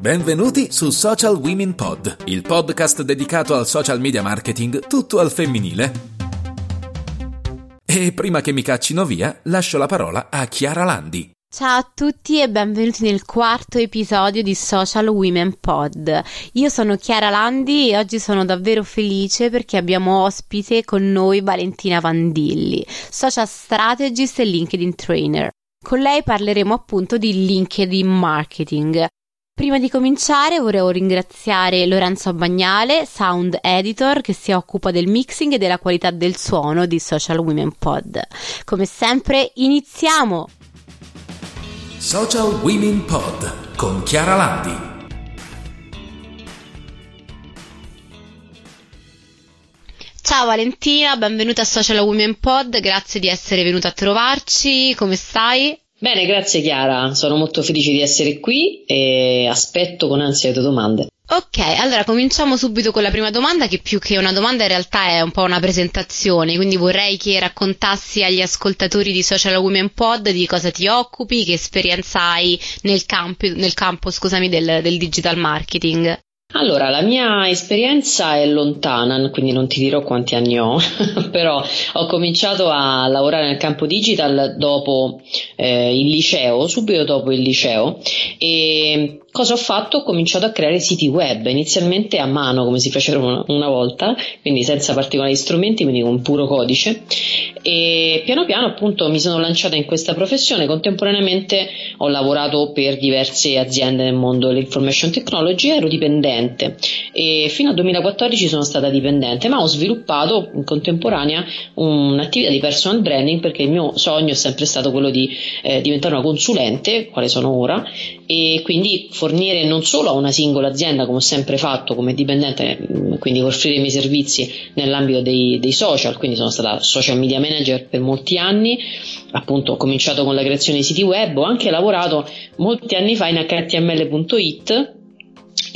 Benvenuti su Social Women Pod, il podcast dedicato al social media marketing tutto al femminile. E prima che mi caccino via, lascio la parola a Chiara Landi. Ciao a tutti e benvenuti nel quarto episodio di Social Women Pod. Io sono Chiara Landi e oggi sono davvero felice perché abbiamo ospite con noi Valentina Vandilli, social strategist e LinkedIn trainer. Con lei parleremo appunto di LinkedIn marketing. Prima di cominciare vorrei ringraziare Lorenzo Bagnale, sound editor che si occupa del mixing e della qualità del suono di Social Women Pod. Come sempre iniziamo! Social Women Pod con Chiara Landi. Ciao Valentina, benvenuta a Social Women Pod, grazie di essere venuta a trovarci, come stai? Bene, grazie Chiara, sono molto felice di essere qui e aspetto con ansia le tue domande. Ok, allora cominciamo subito con la prima domanda che più che una domanda in realtà è un po' una presentazione, quindi vorrei che raccontassi agli ascoltatori di Social Women Pod di cosa ti occupi, che esperienza hai nel campo, nel campo scusami, del, del digital marketing. Allora, la mia esperienza è lontana, quindi non ti dirò quanti anni ho, però ho cominciato a lavorare nel campo digital dopo eh, il liceo, subito dopo il liceo e cosa ho fatto? Ho cominciato a creare siti web, inizialmente a mano come si facevano una volta, quindi senza particolari strumenti, quindi con puro codice e piano piano appunto mi sono lanciata in questa professione, contemporaneamente ho lavorato per diverse aziende nel mondo dell'information technology, ero dipendente e fino al 2014 sono stata dipendente, ma ho sviluppato in contemporanea un'attività di personal branding perché il mio sogno è sempre stato quello di eh, diventare una consulente, quale sono ora, e quindi fornire non solo a una singola azienda come ho sempre fatto come dipendente, mm, quindi offrire i miei servizi nell'ambito dei, dei social, quindi sono stata social media manager per molti anni, appunto ho cominciato con la creazione di siti web, ho anche lavorato molti anni fa in html.it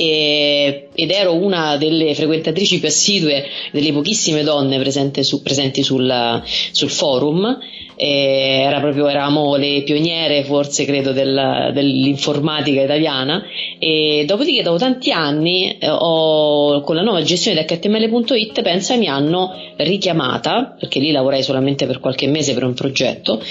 e, ed ero una delle frequentatrici più assidue delle pochissime donne su, presenti sul, sul forum. Era proprio, eravamo le pioniere forse credo del, dell'informatica italiana. E dopodiché dopo tanti anni eh, ho, con la nuova gestione di HTML.it pensa mi hanno richiamata perché lì lavorai solamente per qualche mese per un progetto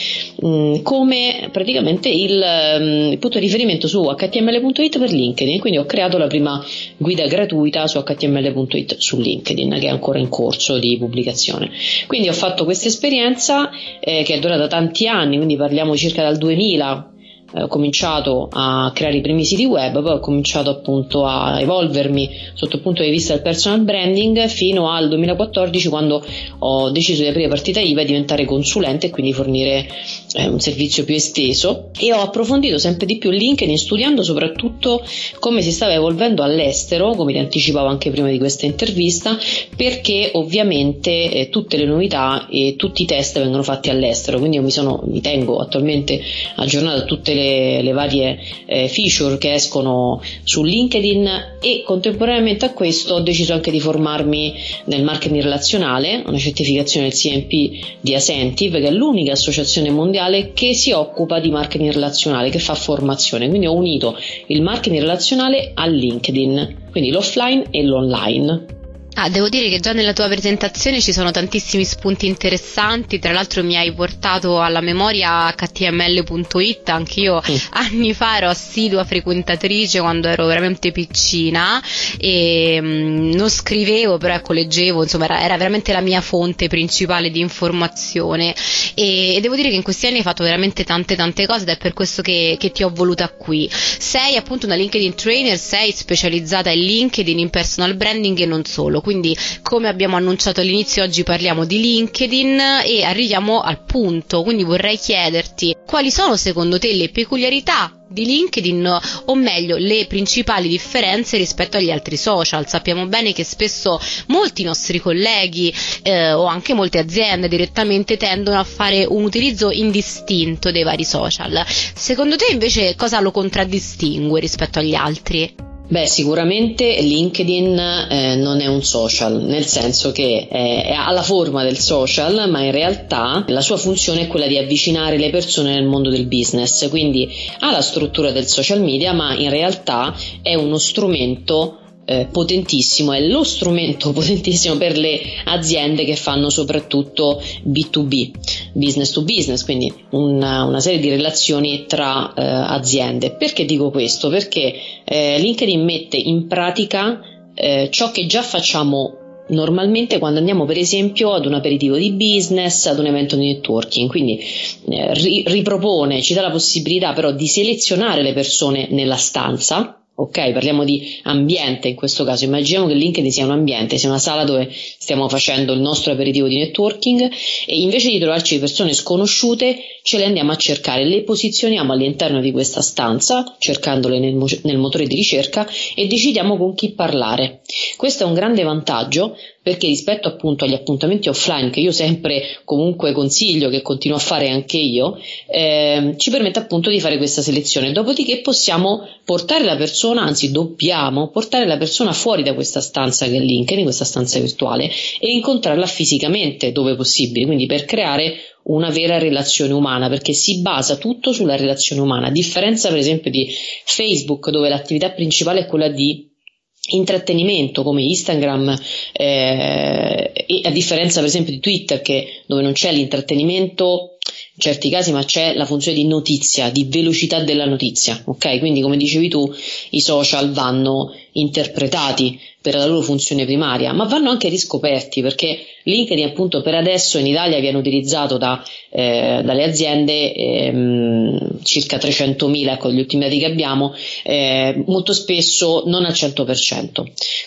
mm, come praticamente il, mh, mm, punto di riferimento su HTML.it per LinkedIn. Quindi ho creato la prima guida gratuita su HTML.it su LinkedIn che è ancora in corso di pubblicazione. Quindi ho fatto questa esperienza eh, che è durata tanti anni, quindi parliamo circa dal 2000 eh, cominciato a creare i primi siti web, poi ho cominciato appunto a evolvermi sotto il punto di vista del personal branding fino al 2014 quando ho deciso di aprire partita IVA e diventare consulente e quindi fornire eh, un servizio più esteso. E ho approfondito sempre di più LinkedIn studiando soprattutto come si stava evolvendo all'estero, come ti anticipavo anche prima di questa intervista, perché ovviamente eh, tutte le novità e tutti i test vengono fatti all'estero, quindi io mi, sono, mi tengo attualmente aggiornato a tutte le le, le varie eh, feature che escono su LinkedIn e contemporaneamente a questo ho deciso anche di formarmi nel marketing relazionale, una certificazione del CMP di Asentive che è l'unica associazione mondiale che si occupa di marketing relazionale, che fa formazione, quindi ho unito il marketing relazionale a LinkedIn, quindi l'offline e l'online. Ah, devo dire che già nella tua presentazione ci sono tantissimi spunti interessanti, tra l'altro mi hai portato alla memoria html.it, anch'io mm. anni fa ero assidua frequentatrice quando ero veramente piccina e mh, mm, non scrivevo, però ecco leggevo, insomma era, era, veramente la mia fonte principale di informazione e, e, devo dire che in questi anni hai fatto veramente tante tante cose ed è per questo che, che ti ho voluta qui. Sei appunto una LinkedIn trainer, sei specializzata in LinkedIn, in personal branding e non solo quindi come abbiamo annunciato all'inizio oggi parliamo di LinkedIn e arriviamo al punto, quindi vorrei chiederti quali sono secondo te le peculiarità di LinkedIn o meglio le principali differenze rispetto agli altri social. Sappiamo bene che spesso molti nostri colleghi eh, o anche molte aziende direttamente tendono a fare un utilizzo indistinto dei vari social. Secondo te invece cosa lo contraddistingue rispetto agli altri? Beh, sicuramente LinkedIn eh, non è un social, nel senso che eh, ha la forma del social, ma in realtà la sua funzione è quella di avvicinare le persone nel mondo del business, quindi ha la struttura del social media, ma in realtà è uno strumento eh, potentissimo, è lo strumento potentissimo per le aziende che fanno soprattutto B2B, business to business, quindi una, una serie di relazioni tra eh, aziende. Perché dico questo? Perché eh, LinkedIn mette in pratica eh, ciò che già facciamo normalmente quando andiamo per esempio ad un aperitivo di business, ad un evento di networking, quindi eh, ri- ripropone, ci dà la possibilità però di selezionare le persone nella stanza ok? Parliamo di ambiente in questo caso. Immaginiamo che LinkedIn sia un ambiente, sia una sala dove stiamo facendo il nostro aperitivo di networking e invece di trovarci persone sconosciute ce le andiamo a cercare, le posizioniamo all'interno di questa stanza, cercandole nel, mo- nel motore di ricerca e decidiamo con chi parlare. Questo è un grande vantaggio perché rispetto appunto agli appuntamenti offline che io sempre comunque consiglio, che continuo a fare anche io, eh, ci permette appunto di fare questa selezione. Dopodiché possiamo portare la persona, anzi dobbiamo portare la persona fuori da questa stanza che è LinkedIn, questa stanza virtuale, e incontrarla fisicamente dove possibile, quindi per creare una vera relazione umana perché si basa tutto sulla relazione umana a differenza per esempio di Facebook dove l'attività principale è quella di intrattenimento come Instagram eh, e a differenza per esempio di Twitter che dove non c'è l'intrattenimento in certi casi ma c'è la funzione di notizia di velocità della notizia ok? Quindi come dicevi tu i social vanno interpretati per la loro funzione primaria, ma vanno anche riscoperti perché LinkedIn appunto per adesso in Italia viene utilizzato da, eh, dalle aziende ehm, circa 300.000 ecco gli ultimi dati che abbiamo eh, molto spesso non al 100%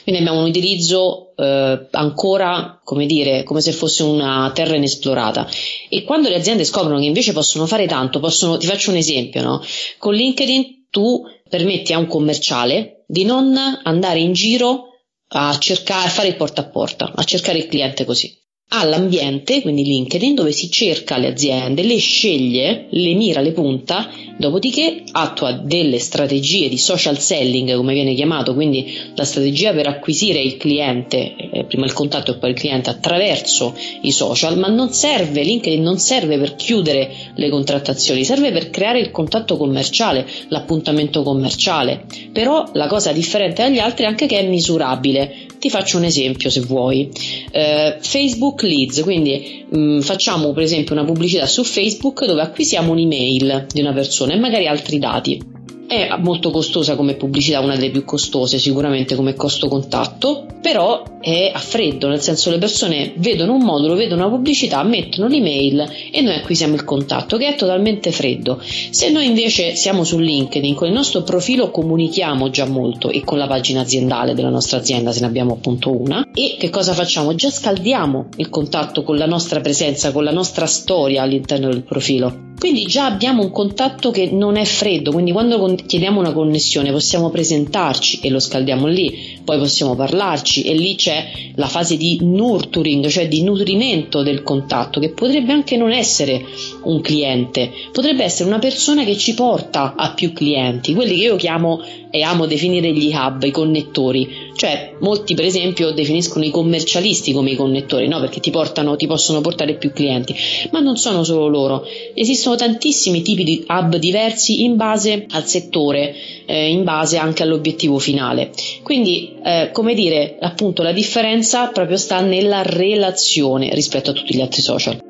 quindi abbiamo un utilizzo eh, ancora come dire come se fosse una terra inesplorata e quando le aziende scoprono che invece possono fare tanto possono ti faccio un esempio no? con LinkedIn tu permetti a un commerciale di non andare in giro a cercare, a fare il porta a porta, a cercare il cliente così ha l'ambiente, quindi LinkedIn, dove si cerca le aziende, le sceglie, le mira, le punta, dopodiché attua delle strategie di social selling, come viene chiamato, quindi la strategia per acquisire il cliente, eh, prima il contatto e poi il cliente attraverso i social, ma non serve, LinkedIn non serve per chiudere le contrattazioni, serve per creare il contatto commerciale, l'appuntamento commerciale. Però la cosa differente dagli altri è anche che è misurabile. Ti faccio un esempio se vuoi. Eh, Facebook leads, quindi mh, mm, facciamo per esempio una pubblicità su Facebook dove acquisiamo un'email di una persona e magari altri dati. È molto costosa come pubblicità, una delle più costose sicuramente come costo contatto, però è a freddo, nel senso le persone vedono un modulo, vedono una pubblicità, mettono l'email e noi acquisiamo il contatto che è totalmente freddo. Se noi invece siamo su LinkedIn, con il nostro profilo comunichiamo già molto e con la pagina aziendale della nostra azienda se ne abbiamo appunto una e che cosa facciamo? Già scaldiamo il contatto con la nostra presenza, con la nostra storia all'interno del profilo. Quindi già abbiamo un contatto che non è freddo, quindi quando chiediamo una connessione possiamo presentarci e lo scaldiamo lì, poi possiamo parlarci e lì c'è la fase di nurturing, cioè di nutrimento del contatto, che potrebbe anche non essere un cliente, potrebbe essere una persona che ci porta a più clienti, quelli che io chiamo e amo definire gli hub, i connettori, cioè molti per esempio definiscono i commercialisti come i connettori, no? perché ti, portano, ti possono portare più clienti, ma non sono solo loro, esistono tantissimi tipi di hub diversi in base al settore, eh, in base anche all'obiettivo finale. Quindi, eh, come dire, appunto la differenza proprio sta nella relazione rispetto a tutti gli altri social.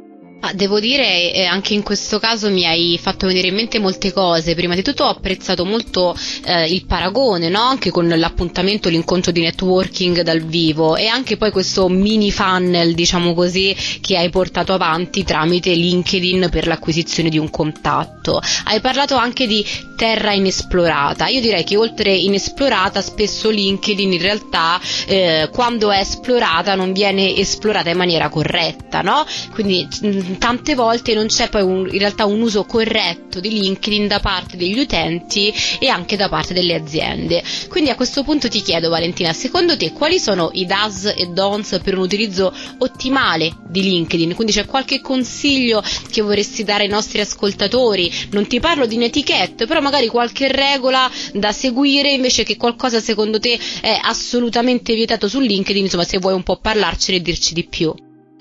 Ah, devo dire, eh, anche in questo caso mi hai fatto venire in mente molte cose. Prima di tutto ho apprezzato molto eh, il paragone, no? anche con l'appuntamento, l'incontro di networking dal vivo e anche poi questo mini funnel, diciamo così, che hai portato avanti tramite LinkedIn per l'acquisizione di un contatto. Hai parlato anche di terra inesplorata. Io direi che oltre inesplorata, spesso LinkedIn in realtà eh, quando è esplorata non viene esplorata in maniera corretta, no? Quindi mm, tante volte non c'è poi un, in realtà un uso corretto di LinkedIn da parte degli utenti e anche da parte delle aziende. Quindi a questo punto ti chiedo Valentina, secondo te quali sono i DAS e DON'S per un utilizzo ottimale di LinkedIn? Quindi c'è qualche consiglio che vorresti dare ai nostri ascoltatori? Non ti parlo di un'etichetta, però magari qualche regola da seguire invece che qualcosa secondo te è assolutamente vietato su LinkedIn, insomma se vuoi un po' parlarcene e dirci di più.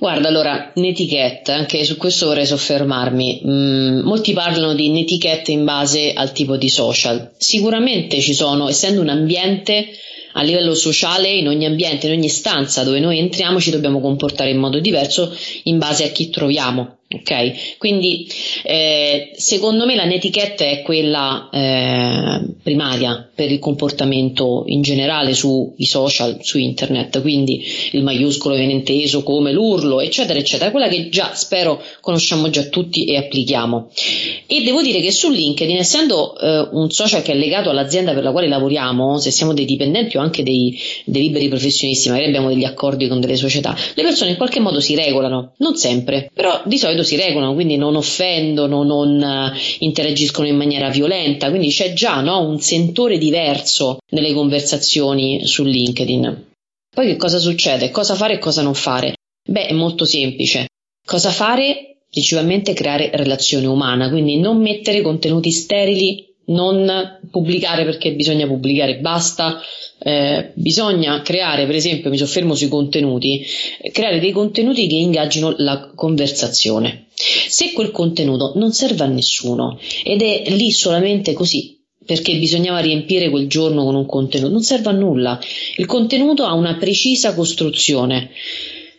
Guarda, allora, netiquette, anche su questo vorrei soffermarmi. Mm, molti parlano di netiquette in base al tipo di social. Sicuramente ci sono, essendo un ambiente a livello sociale, in ogni ambiente, in ogni stanza dove noi entriamo, ci dobbiamo comportare in modo diverso in base a chi troviamo. Ok, quindi eh, secondo me la netiquette è quella eh, primaria per il comportamento in generale sui social, su internet, quindi il maiuscolo viene inteso come l'urlo, eccetera, eccetera, quella che già spero conosciamo già tutti e applichiamo. E devo dire che su LinkedIn, essendo eh, un social che è legato all'azienda per la quale lavoriamo, se siamo dei dipendenti o anche dei, dei liberi professionisti, magari abbiamo degli accordi con delle società, le persone in qualche modo si regolano, non sempre, però di solito si regolano, quindi non offendono, non uh, interagiscono in maniera violenta, quindi c'è già no, un sentore diverso nelle conversazioni su LinkedIn. Poi che cosa succede? Cosa fare e cosa non fare? Beh, è molto semplice. Cosa fare? Principalmente creare relazione umana, quindi non mettere contenuti sterili non pubblicare perché bisogna pubblicare, basta, eh, bisogna creare, per esempio, mi soffermo sui contenuti, creare dei contenuti che ingaggino la conversazione. Se quel contenuto non serve a nessuno ed è lì solamente così, perché bisognava riempire quel giorno con un contenuto, non serve a nulla. Il contenuto ha una precisa costruzione,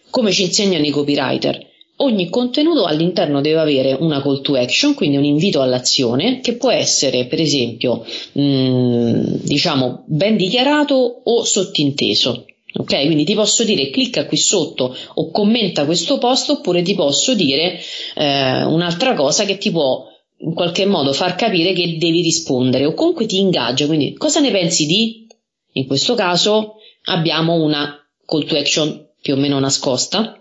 come ci insegnano i copywriter ogni contenuto all'interno deve avere una call to action, quindi un invito all'azione che può essere per esempio mh, mm, diciamo ben dichiarato o sottinteso. Ok, quindi ti posso dire clicca qui sotto o commenta questo post oppure ti posso dire eh, un'altra cosa che ti può in qualche modo far capire che devi rispondere o comunque ti ingaggia. Quindi cosa ne pensi di? In questo caso abbiamo una call to action più o meno nascosta,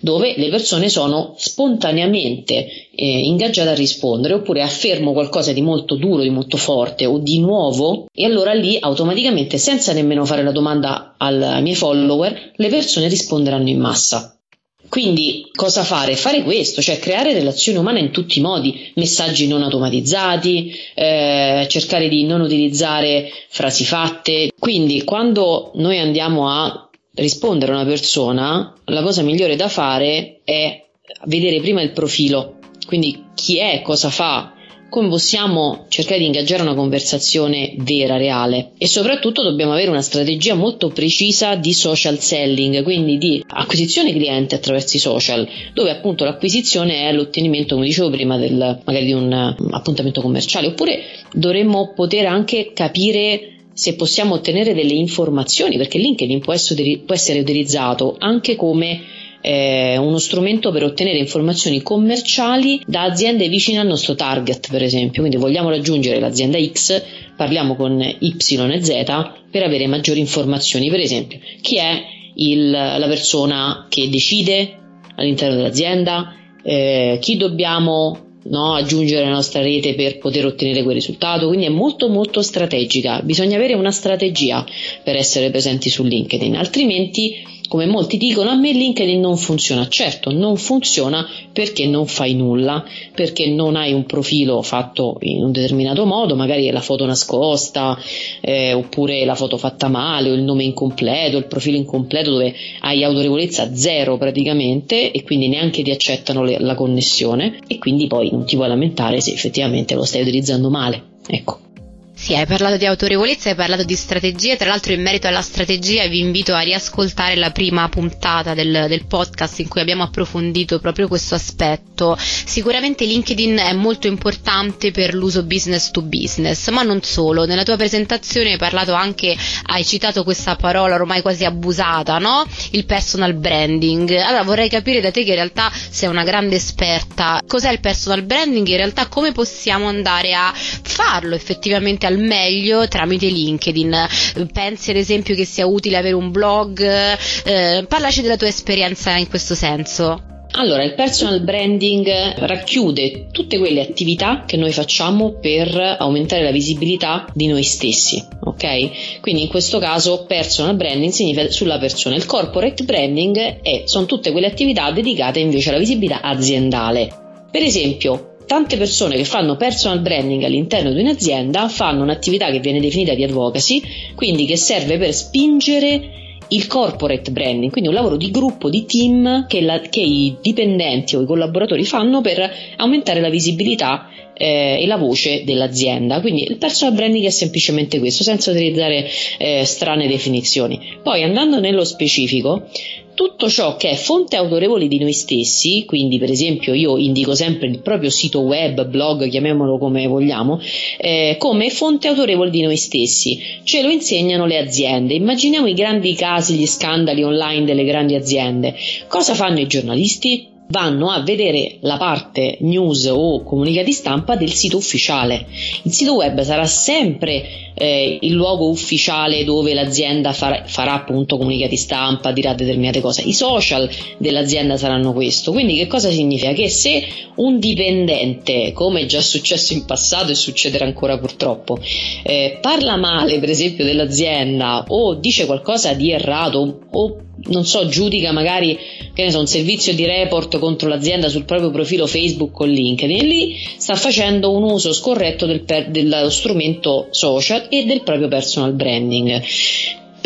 dove le persone sono spontaneamente eh, ingaggiate a rispondere, oppure affermo qualcosa di molto duro, di molto forte o di nuovo, e allora lì automaticamente, senza nemmeno fare la domanda al, ai miei follower, le persone risponderanno in massa. Quindi cosa fare? Fare questo, cioè creare relazioni umane in tutti i modi, messaggi non automatizzati, eh, cercare di non utilizzare frasi fatte. Quindi quando noi andiamo a rispondere a una persona, la cosa migliore da fare è vedere prima il profilo, quindi chi è, cosa fa, come possiamo cercare di ingaggiare una conversazione vera, reale? E soprattutto dobbiamo avere una strategia molto precisa di social selling, quindi di acquisizione cliente attraverso i social, dove appunto l'acquisizione è l'ottenimento, come dicevo prima, del, magari di un appuntamento commerciale, oppure dovremmo poter anche capire se possiamo ottenere delle informazioni, perché LinkedIn può essere, utilizzato anche come eh, uno strumento per ottenere informazioni commerciali da aziende vicine al nostro target, per esempio. Quindi vogliamo raggiungere l'azienda X, parliamo con Y e Z per avere maggiori informazioni. Per esempio, chi è il, la persona che decide all'interno dell'azienda, eh, chi dobbiamo no, aggiungere alla nostra rete per poter ottenere quel risultato, quindi è molto molto strategica, bisogna avere una strategia per essere presenti su LinkedIn, altrimenti come molti dicono, a me LinkedIn non funziona. Certo, non funziona perché non fai nulla, perché non hai un profilo fatto in un determinato modo, magari la foto nascosta, eh, oppure la foto fatta male, o il nome incompleto, il profilo incompleto dove hai autorevolezza zero praticamente e quindi neanche ti accettano le, la connessione e quindi poi non ti puoi lamentare se effettivamente lo stai utilizzando male. Ecco. Sì, hai parlato di autorevolezza, hai parlato di strategie, tra l'altro in merito alla strategia vi invito a riascoltare la prima puntata del, del, podcast in cui abbiamo approfondito proprio questo aspetto. Sicuramente LinkedIn è molto importante per l'uso business to business, ma non solo. Nella tua presentazione hai parlato anche, hai citato questa parola ormai quasi abusata, no? Il personal branding. Allora vorrei capire da te che in realtà sei una grande esperta. Cos'è il personal branding? In realtà come possiamo andare a farlo effettivamente al meglio tramite LinkedIn. Pensi ad esempio che sia utile avere un blog? Eh, parlaci della tua esperienza in questo senso. Allora, il personal branding racchiude tutte quelle attività che noi facciamo per aumentare la visibilità di noi stessi, ok? Quindi in questo caso personal branding significa sulla persona. Il corporate branding è, sono tutte quelle attività dedicate invece alla visibilità aziendale. Per esempio, tante persone che fanno personal branding all'interno di un'azienda fanno un'attività che viene definita di advocacy, quindi che serve per spingere il corporate branding, quindi un lavoro di gruppo, di team che, la, che i dipendenti o i collaboratori fanno per aumentare la visibilità eh, e la voce dell'azienda. Quindi il personal branding è semplicemente questo, senza utilizzare eh, strane definizioni. Poi andando nello specifico, tutto ciò che è fonte autorevole di noi stessi, quindi per esempio io indico sempre il proprio sito web, blog, chiamiamolo come vogliamo, eh, come fonte autorevole di noi stessi. Ce lo insegnano le aziende. Immaginiamo i grandi casi, gli scandali online delle grandi aziende. Cosa fanno i giornalisti? Vanno a vedere la parte news o comunicati stampa del sito ufficiale. Il sito web sarà sempre eh, il luogo ufficiale dove l'azienda farà, farà, appunto comunicati stampa, dirà determinate cose. I social dell'azienda saranno questo. Quindi che cosa significa? Che se un dipendente, come è già successo in passato e succederà ancora purtroppo, eh, parla male per esempio dell'azienda o dice qualcosa di errato o non so, giudica magari so, un servizio di report contro l'azienda sul proprio profilo Facebook o LinkedIn e lì sta facendo un uso scorretto del per, dello strumento social e del proprio personal branding.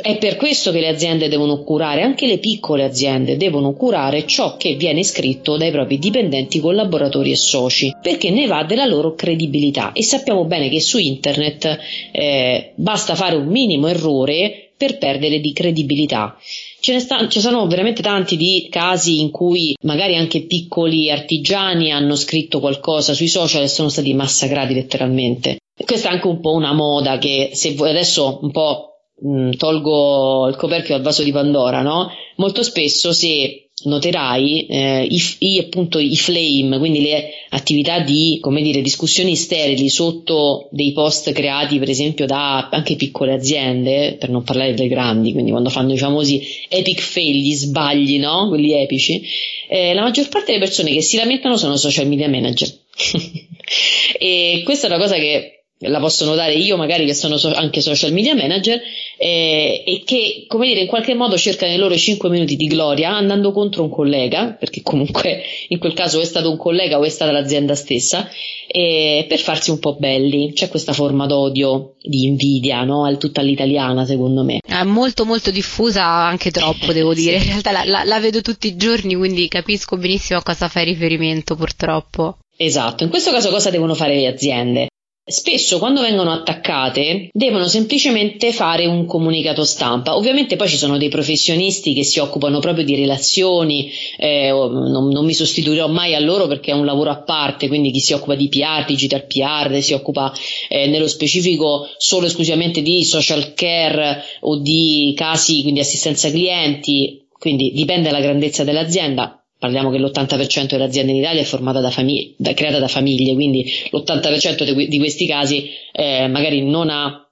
È per questo che le aziende devono curare, anche le piccole aziende devono curare ciò che viene scritto dai propri dipendenti, collaboratori e soci, perché ne va della loro credibilità e sappiamo bene che su internet eh, basta fare un minimo errore per perdere di credibilità. Ce ne sta, ci sono veramente tanti di casi in cui magari anche piccoli artigiani hanno scritto qualcosa sui social e sono stati massacrati letteralmente. Questa è anche un po' una moda che se voi adesso un po' mh, tolgo il coperchio dal vaso di Pandora, no? Molto spesso se noterai eh, i, i, appunto, i flame, quindi le attività di come dire, discussioni sterili sotto dei post creati per esempio da anche piccole aziende, per non parlare delle grandi, quindi quando fanno i famosi epic fail, gli sbagli, no? quelli epici, eh, la maggior parte delle persone che si lamentano sono social media manager. e questa è una cosa che la posso notare io magari che sono so- anche social media manager eh, e che come dire in qualche modo cercano i loro 5 minuti di gloria andando contro un collega perché comunque in quel caso è stato un collega o è stata l'azienda stessa eh, per farsi un po' belli. C'è questa forma d'odio di invidia no? Al tutta all'italiana secondo me. È molto molto diffusa anche troppo devo dire. In realtà la, la, la vedo tutti i giorni quindi capisco benissimo a cosa fai riferimento purtroppo. Esatto, in questo caso cosa devono fare le aziende? Spesso quando vengono attaccate devono semplicemente fare un comunicato stampa. Ovviamente poi ci sono dei professionisti che si occupano proprio di relazioni, eh, non, non, mi sostituirò mai a loro perché è un lavoro a parte, quindi chi si occupa di PR, digital PR, si occupa eh, nello specifico solo esclusivamente di social care o di casi, quindi assistenza clienti, quindi dipende dalla grandezza dell'azienda parliamo che l'80% delle aziende in Italia è formata da famiglie, da, creata da famiglie, quindi l'80% di, di questi casi eh, magari non ha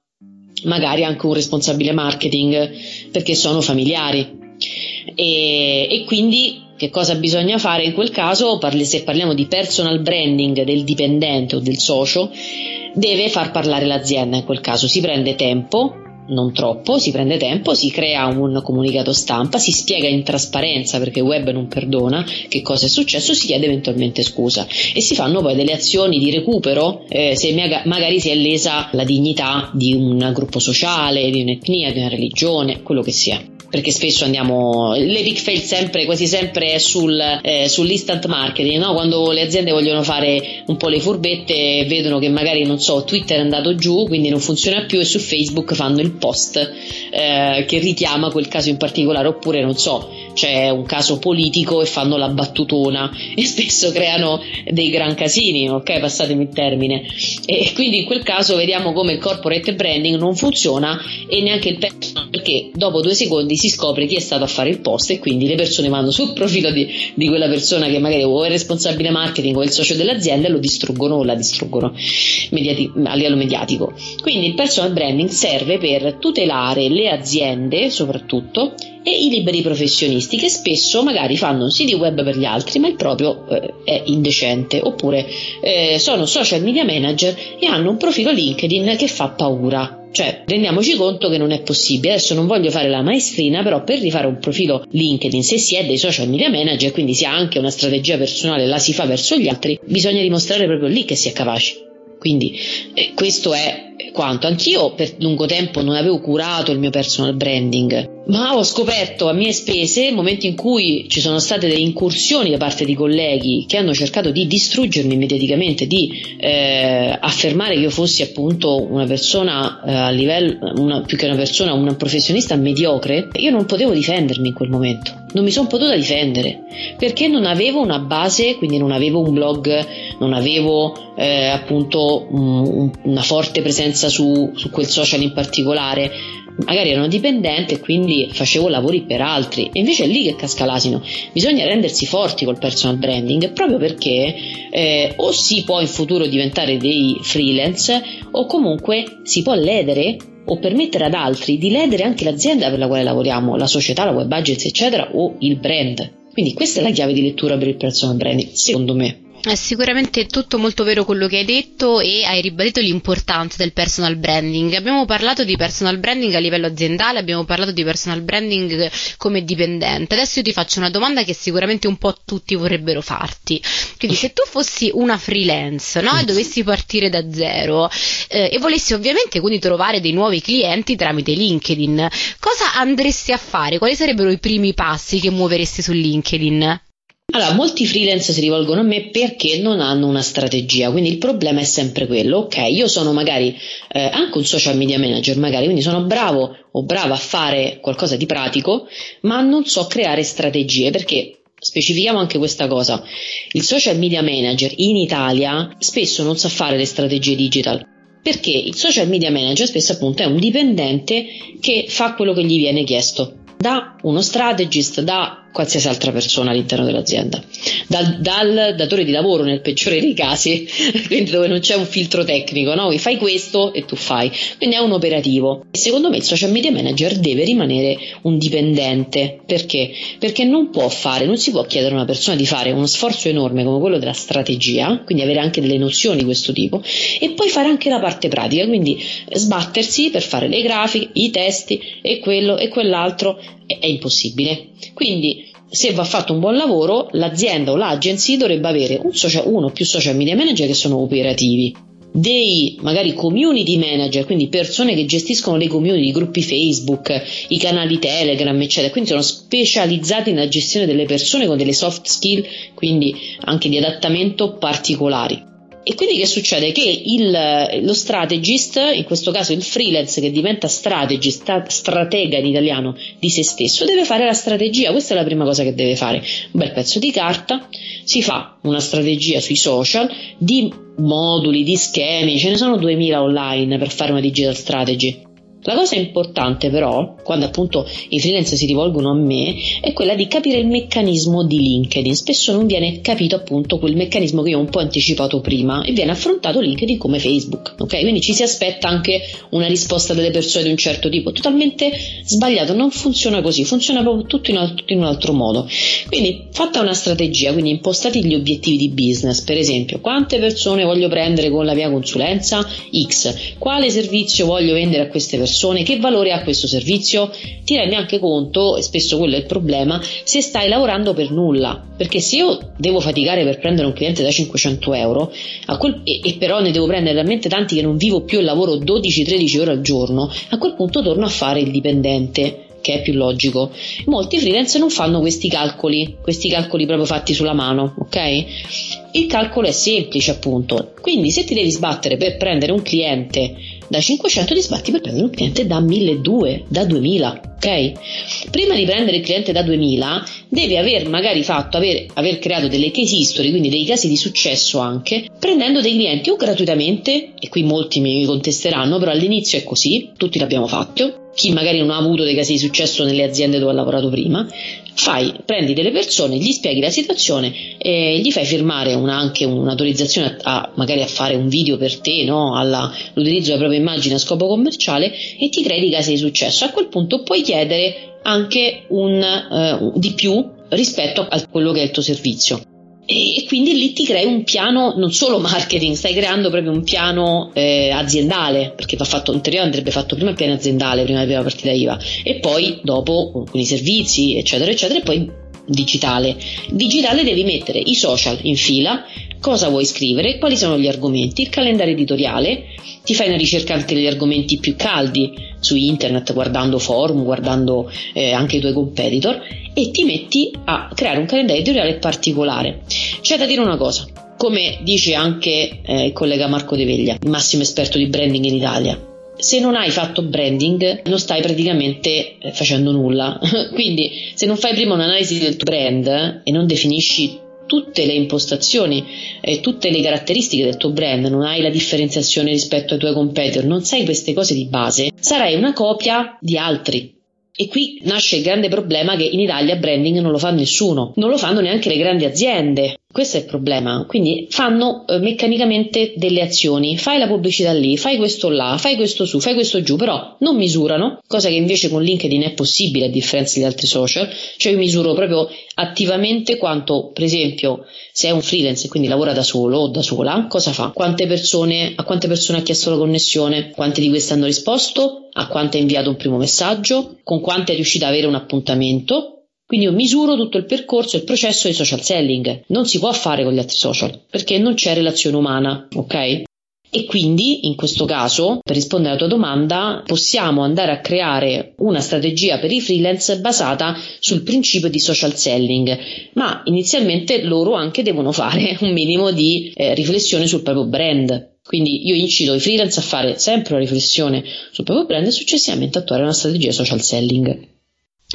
magari anche un responsabile marketing perché sono familiari. E, e quindi che cosa bisogna fare in quel caso? Parli, se parliamo di personal branding del dipendente o del socio, deve far parlare l'azienda in quel caso, si prende tempo, non troppo, si prende tempo, si crea un comunicato stampa, si spiega in trasparenza perché il web non perdona che cosa è successo, si chiede eventualmente scusa. E si fanno poi delle azioni di recupero eh, se magari si è lesa la dignità di un gruppo sociale, di un'etnia, di una religione, quello che sia perché spesso andiamo l'epic fail sempre quasi sempre è sul, eh, sull'instant marketing no? quando le aziende vogliono fare un po' le furbette vedono che magari non so Twitter è andato giù quindi non funziona più e su Facebook fanno il post eh, che richiama quel caso in particolare oppure non so c'è un caso politico e fanno la battutona e spesso creano dei gran casini, ok? Passatemi il termine. E quindi in quel caso vediamo come il corporate branding non funziona e neanche il personal perché dopo due secondi si scopre chi è stato a fare il post e quindi le persone vanno sul profilo di, di quella persona che magari o è responsabile marketing o è il socio dell'azienda e lo distruggono o la distruggono mediati- a livello mediatico. Quindi il personal branding serve per tutelare le aziende soprattutto e i liberi professionisti che spesso magari fanno un sito web per gli altri ma il proprio eh, è indecente oppure eh, sono social media manager e hanno un profilo LinkedIn che fa paura cioè, rendiamoci conto che non è possibile. Adesso non voglio fare la maestrina, però per rifare un profilo LinkedIn, se si è dei social media manager, quindi si ha anche una strategia personale, la si fa verso gli altri, bisogna dimostrare proprio lì che si è capaci. Quindi eh, questo è quanto. Anch'io per lungo tempo non avevo curato il mio personal branding, ma ho scoperto a mie spese nel momento in cui ci sono state delle incursioni da parte di colleghi che hanno cercato di distruggermi mediaticamente, di eh, affermare che io fossi appunto una persona eh, a livello, una, più che una persona, un professionista mediocre, io non potevo difendermi in quel momento. Non mi sono potuta difendere perché non avevo una base, quindi non avevo un blog, non avevo eh, appunto un, una forte presenza su, su quel social in particolare magari ero dipendente e quindi facevo lavori per altri. E invece è lì che casca l'asino. Bisogna rendersi forti col personal branding proprio perché eh, o si può in futuro diventare dei freelance o comunque si può ledere o permettere ad altri di ledere anche l'azienda per la quale lavoriamo, la società, la web agency eccetera o il brand. Quindi questa è la chiave di lettura per il personal branding secondo me è sicuramente tutto molto vero quello che hai detto e hai ribadito l'importanza del personal branding. Abbiamo parlato di personal branding a livello aziendale, abbiamo parlato di personal branding come dipendente. Adesso io ti faccio una domanda che sicuramente un po' tutti vorrebbero farti. Quindi se tu fossi una freelance no? e dovessi partire da zero eh, e volessi ovviamente quindi trovare dei nuovi clienti tramite LinkedIn, cosa andresti a fare? Quali sarebbero i primi passi che muoveresti su LinkedIn? Allora, molti freelance si rivolgono a me perché non hanno una strategia, quindi il problema è sempre quello, ok, io sono magari eh, anche un social media manager, magari, quindi sono bravo o brava a fare qualcosa di pratico, ma non so creare strategie perché specifichiamo anche questa cosa, il social media manager in Italia spesso non sa fare le strategie digital. Perché il social media manager spesso appunto è un dipendente che fa quello che gli viene chiesto da uno strategist, da qualsiasi altra persona all'interno dell'azienda, dal, dal, datore di lavoro nel peggiore dei casi, quindi dove non c'è un filtro tecnico, no? fai questo e tu fai, quindi è un operativo. Secondo me il social media manager deve rimanere un dipendente, perché? Perché non può fare, non si può chiedere a una persona di fare uno sforzo enorme come quello della strategia, quindi avere anche delle nozioni di questo tipo, e poi fare anche la parte pratica, quindi sbattersi per fare le grafiche, i testi e quello e quell'altro è, è impossibile. Quindi se va fatto un buon lavoro, l'azienda o l'agency dovrebbe avere un social, uno o più social media manager che sono operativi, dei magari community manager, quindi persone che gestiscono le community, i gruppi Facebook, i canali Telegram, eccetera, quindi sono specializzati nella gestione delle persone con delle soft skill, quindi anche di adattamento particolari. E quindi che succede? Che il, lo strategist, in questo caso il freelance che diventa strategist, stratega in italiano di se stesso, deve fare la strategia. Questa è la prima cosa che deve fare. Un bel pezzo di carta, si fa una strategia sui social di moduli, di schemi, ce ne sono 2000 online per fare una digital strategy la cosa importante però, quando appunto i freelance si rivolgono a me, è quella di capire il meccanismo di LinkedIn. Spesso non viene capito appunto quel meccanismo che io ho un po' anticipato prima e viene affrontato LinkedIn come Facebook, ok? Quindi ci si aspetta anche una risposta delle persone di un certo tipo, totalmente sbagliato, non funziona così, funziona proprio tutto in, alt- in un altro modo. Quindi fatta una strategia, quindi impostati gli obiettivi di business, per esempio, quante persone voglio prendere con la mia consulenza? X. Quale servizio voglio vendere a queste persone? Persone, che valore ha questo servizio, ti rendi anche conto, e spesso quello è il problema, se stai lavorando per nulla. Perché se io devo faticare per prendere un cliente da 500 euro, quel, e, e, però ne devo prendere talmente tanti che non vivo più e lavoro 12-13 ore al giorno, a quel punto torno a fare il dipendente che è più logico. Molti freelance non fanno questi calcoli, questi calcoli proprio fatti sulla mano, ok? Il calcolo è semplice appunto, quindi se ti devi sbattere per prendere un cliente da 500 ti sbatti per prendere un cliente da 1200, da 2000 ok? Prima di prendere il cliente da 2000 devi aver magari fatto, aver, aver, creato delle case history, quindi dei casi di successo anche, prendendo dei clienti o gratuitamente, e qui molti mi contesteranno, però all'inizio è così, tutti l'abbiamo fatto, chi magari non ha avuto dei casi di successo nelle aziende dove ha lavorato prima, fai, prendi delle persone, gli spieghi la situazione e gli fai firmare una, anche un'autorizzazione a, a, magari a fare un video per te, no? all'utilizzo della propria immagine a scopo commerciale e ti crei dei casi di successo. A quel punto puoi chiedere anche un, uh, di più rispetto a quello che è il tuo servizio e quindi lì ti crei un piano non solo marketing, stai creando proprio un piano eh, aziendale, perché va fatto teoria andrebbe fatto prima il piano aziendale, prima della partita IVA e poi dopo con i servizi, eccetera, eccetera, e poi digitale. Digitale devi mettere i social in fila, cosa vuoi scrivere, quali sono gli argomenti, il calendario editoriale, ti fai una ricerca anche degli argomenti più caldi su internet, guardando forum, guardando eh, anche i tuoi competitor e ti metti a creare un calendario editoriale particolare. C'è da dire una cosa, come dice anche eh, il collega Marco De Veglia, il massimo esperto di branding in Italia. Se non hai fatto branding non stai praticamente eh, facendo nulla. Quindi se non fai prima un'analisi del tuo brand e non definisci tutte le impostazioni e tutte le caratteristiche del tuo brand, non hai la differenziazione rispetto ai tuoi competitor, non sai queste cose di base, sarai una copia di altri. E qui nasce il grande problema che in Italia branding non lo fa nessuno, non lo fanno neanche le grandi aziende. Questo è il problema. Quindi fanno eh, meccanicamente delle azioni, fai la pubblicità lì, fai questo là, fai questo su, fai questo giù, però non misurano, cosa che invece con LinkedIn è possibile a differenza di altri social, cioè io misuro proprio attivamente quanto, per esempio, se è un freelance e quindi lavora da solo o da sola, cosa fa? Quante persone, a quante persone ha chiesto la connessione? Quante di queste hanno risposto? A quante ha inviato un primo messaggio? Con quante è riuscita ad avere un appuntamento? Quindi io misuro tutto il percorso e il processo di social selling. Non si può fare con gli altri social perché non c'è relazione umana, ok? E quindi, in questo caso, per rispondere alla tua domanda, possiamo andare a creare una strategia per i freelance basata sul principio di social selling, ma inizialmente loro anche devono fare un minimo di eh, riflessione sul proprio brand. Quindi io incito i freelance a fare sempre una riflessione sul proprio brand e successivamente attuare una strategia social selling.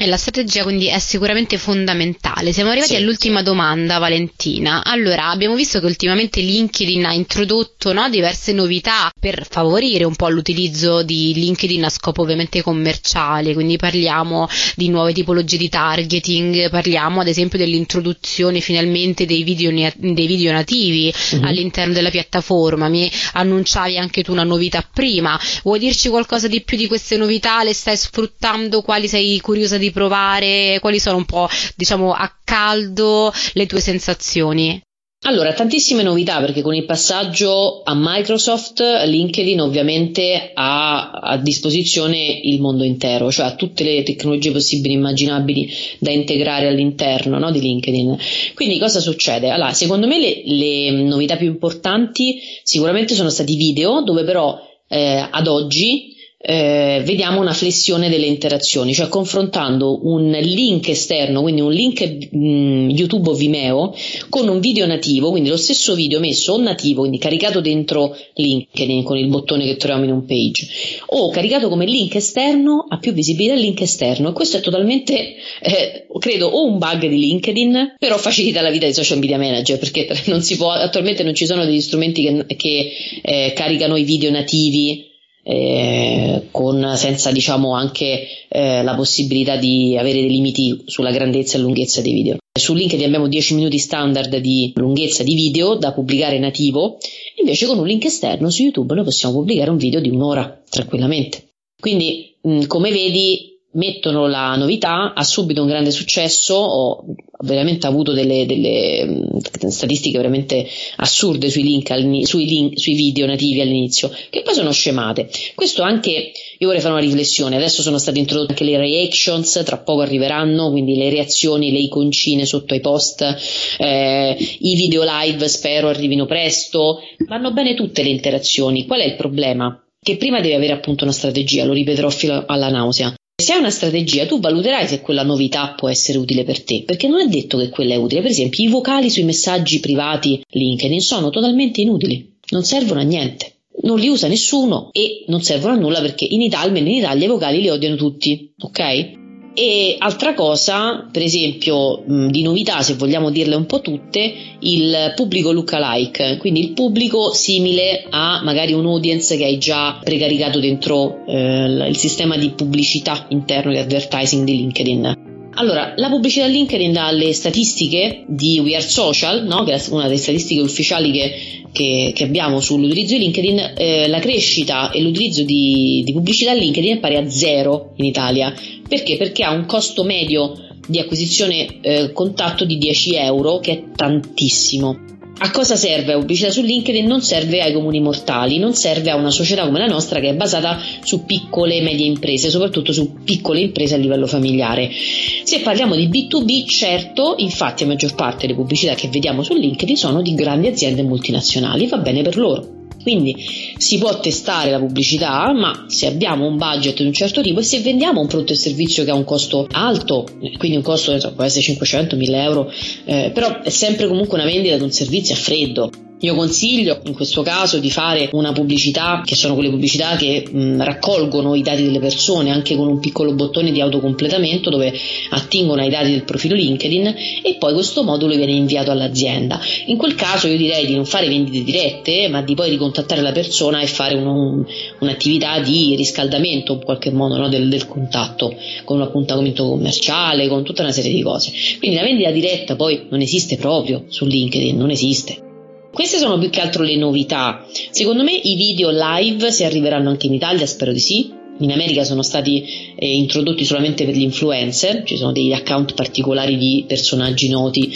E la strategia quindi è sicuramente fondamentale. Siamo arrivati sì, all'ultima domanda, Valentina. Allora, abbiamo visto che ultimamente LinkedIn ha introdotto no, diverse novità per favorire un po' l'utilizzo di LinkedIn a scopo ovviamente commerciale, quindi parliamo di nuove tipologie di targeting, parliamo ad esempio dell'introduzione finalmente dei video, dei video nativi uh-huh. all'interno della piattaforma. Mi annunciavi anche tu una novità prima. Vuoi dirci qualcosa di più di queste novità? Le stai sfruttando? Quali sei curiosa di provare? Quali sono un po', diciamo, a caldo le tue sensazioni? Allora, tantissime novità perché con il passaggio a Microsoft LinkedIn ovviamente ha a disposizione il mondo intero, cioè ha tutte le tecnologie possibili e immaginabili da integrare all'interno no, di LinkedIn. Quindi cosa succede? Allora, secondo me le, le novità più importanti sicuramente sono stati video, dove però eh, ad oggi eh, vediamo una flessione delle interazioni, cioè confrontando un link esterno, quindi un link mh, mm, YouTube o Vimeo, con un video nativo, quindi lo stesso video messo o nativo, quindi caricato dentro LinkedIn con il bottone che troviamo in un page, o caricato come link esterno, ha più visibilità il link esterno. E questo è totalmente, eh, credo, o un bug di LinkedIn, però facilita la vita dei social media manager, perché non può, attualmente non ci sono degli strumenti che, che eh, caricano i video nativi eh, con, senza diciamo anche eh, la possibilità di avere dei limiti sulla grandezza e lunghezza dei video. Su LinkedIn abbiamo 10 minuti standard di lunghezza di video da pubblicare nativo, invece con un link esterno su YouTube noi possiamo pubblicare un video di un'ora tranquillamente. Quindi, mh, come vedi, mettono la novità, ha subito un grande successo, ho veramente avuto delle, delle statistiche veramente assurde sui link, sui link, sui video nativi all'inizio, che poi sono scemate. Questo anche, io vorrei fare una riflessione, adesso sono state introdotte anche le reactions, tra poco arriveranno, quindi le reazioni, le iconcine sotto ai post, eh, i video live spero arrivino presto, vanno bene tutte le interazioni, qual è il problema? Che prima devi avere appunto una strategia, lo ripeterò fino alla nausea. Se hai una strategia, tu valuterai se quella novità può essere utile per te, perché non è detto che quella è utile. Per esempio, i vocali sui messaggi privati LinkedIn sono totalmente inutili, non servono a niente. non li usa nessuno e non servono a nulla perché in Italia, almeno in Italia, i vocali li odiano tutti, ok? E altra cosa, per esempio, di novità, se vogliamo dirle un po' tutte, il pubblico lookalike, quindi il pubblico simile a magari un audience che hai già precaricato dentro eh, il sistema di pubblicità interno di advertising di LinkedIn. Allora, la pubblicità LinkedIn dalle statistiche di We Are Social, no? che è una delle statistiche ufficiali che, che, che abbiamo sull'utilizzo di LinkedIn, eh, la crescita e l'utilizzo di, di pubblicità LinkedIn è pari a zero in Italia. Perché? Perché ha un costo medio di acquisizione eh, contatto di 10 euro, che è tantissimo. A cosa serve la pubblicità su LinkedIn? Non serve ai comuni mortali, non serve a una società come la nostra che è basata su piccole e medie imprese, soprattutto su piccole imprese a livello familiare. Se parliamo di B2B, certo, infatti la maggior parte delle pubblicità che vediamo su LinkedIn sono di grandi aziende multinazionali, va bene per loro. Quindi si può testare la pubblicità, ma se abbiamo un budget di un certo tipo e se vendiamo un prodotto e servizio che ha un costo alto, quindi un costo so, può essere 500, 1000 euro, eh, però è sempre comunque una vendita di un servizio a freddo. Io consiglio in questo caso di fare una pubblicità che sono quelle pubblicità che mh, raccolgono i dati delle persone anche con un piccolo bottone di autocompletamento dove attingono ai dati del profilo LinkedIn e poi questo modulo viene inviato all'azienda. In quel caso io direi di non fare vendite dirette ma di poi ricontattare la persona e fare un, un'attività di riscaldamento in qualche modo no, del, del contatto con un appuntamento commerciale, con tutta una serie di cose. Quindi la vendita diretta poi non esiste proprio su LinkedIn, non esiste. Queste sono più che altro le novità. Secondo me i video live si arriveranno anche in Italia, spero di sì. In America sono stati eh, introdotti solamente per gli influencer, ci sono degli account particolari di personaggi noti,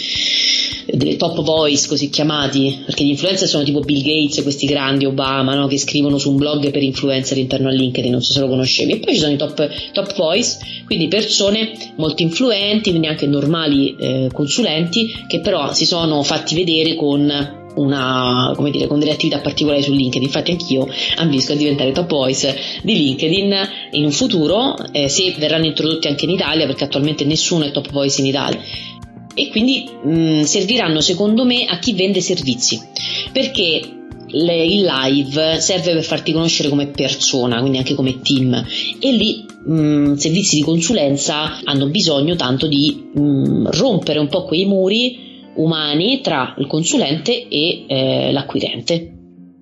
dei top voice così chiamati, perché gli influencer sono tipo Bill Gates, questi grandi, Obama, no? che scrivono su un blog per influencer all'interno a LinkedIn, non so se lo conoscevi. E poi ci sono i top, top voice, quindi persone molto influenti, quindi anche normali eh, consulenti, che però si sono fatti vedere con una, come dire, con delle attività particolari su LinkedIn. Infatti anch'io ambisco a diventare top voice di LinkedIn in un futuro, eh, se verranno introdotti anche in Italia, perché attualmente nessuno è top voice in Italia. E quindi mh, serviranno secondo me a chi vende servizi, perché il live serve per farti conoscere come persona, quindi anche come team, e lì mh, servizi di consulenza hanno bisogno tanto di mh, rompere un po' quei muri umani tra il consulente e eh, l'acquirente.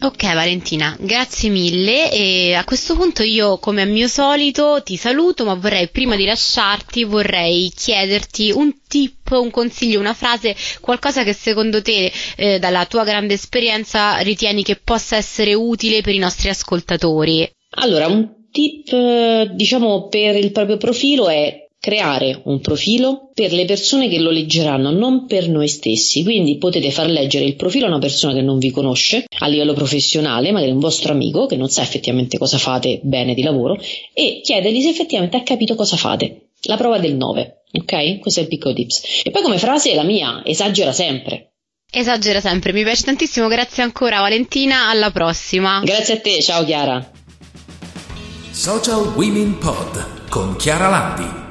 Ok Valentina, grazie mille e a questo punto io come a mio solito ti saluto ma vorrei prima di lasciarti vorrei chiederti un tip, un consiglio, una frase, qualcosa che secondo te eh, dalla tua grande esperienza ritieni che possa essere utile per i nostri ascoltatori. Allora, un tip eh, diciamo per il proprio profilo è creare un profilo per le persone che lo leggeranno, non per noi stessi. Quindi potete far leggere il profilo a una persona che non vi conosce a livello professionale, magari un vostro amico che non sa effettivamente cosa fate bene di lavoro, e chiedergli se effettivamente ha capito cosa fate. La prova del 9, ok? Questo è il piccolo tips. E poi come frase la mia, esagera sempre. Esagera sempre, mi piace tantissimo, grazie ancora Valentina, alla prossima. Grazie a te, ciao Chiara. Social Women Pod con Chiara Landi.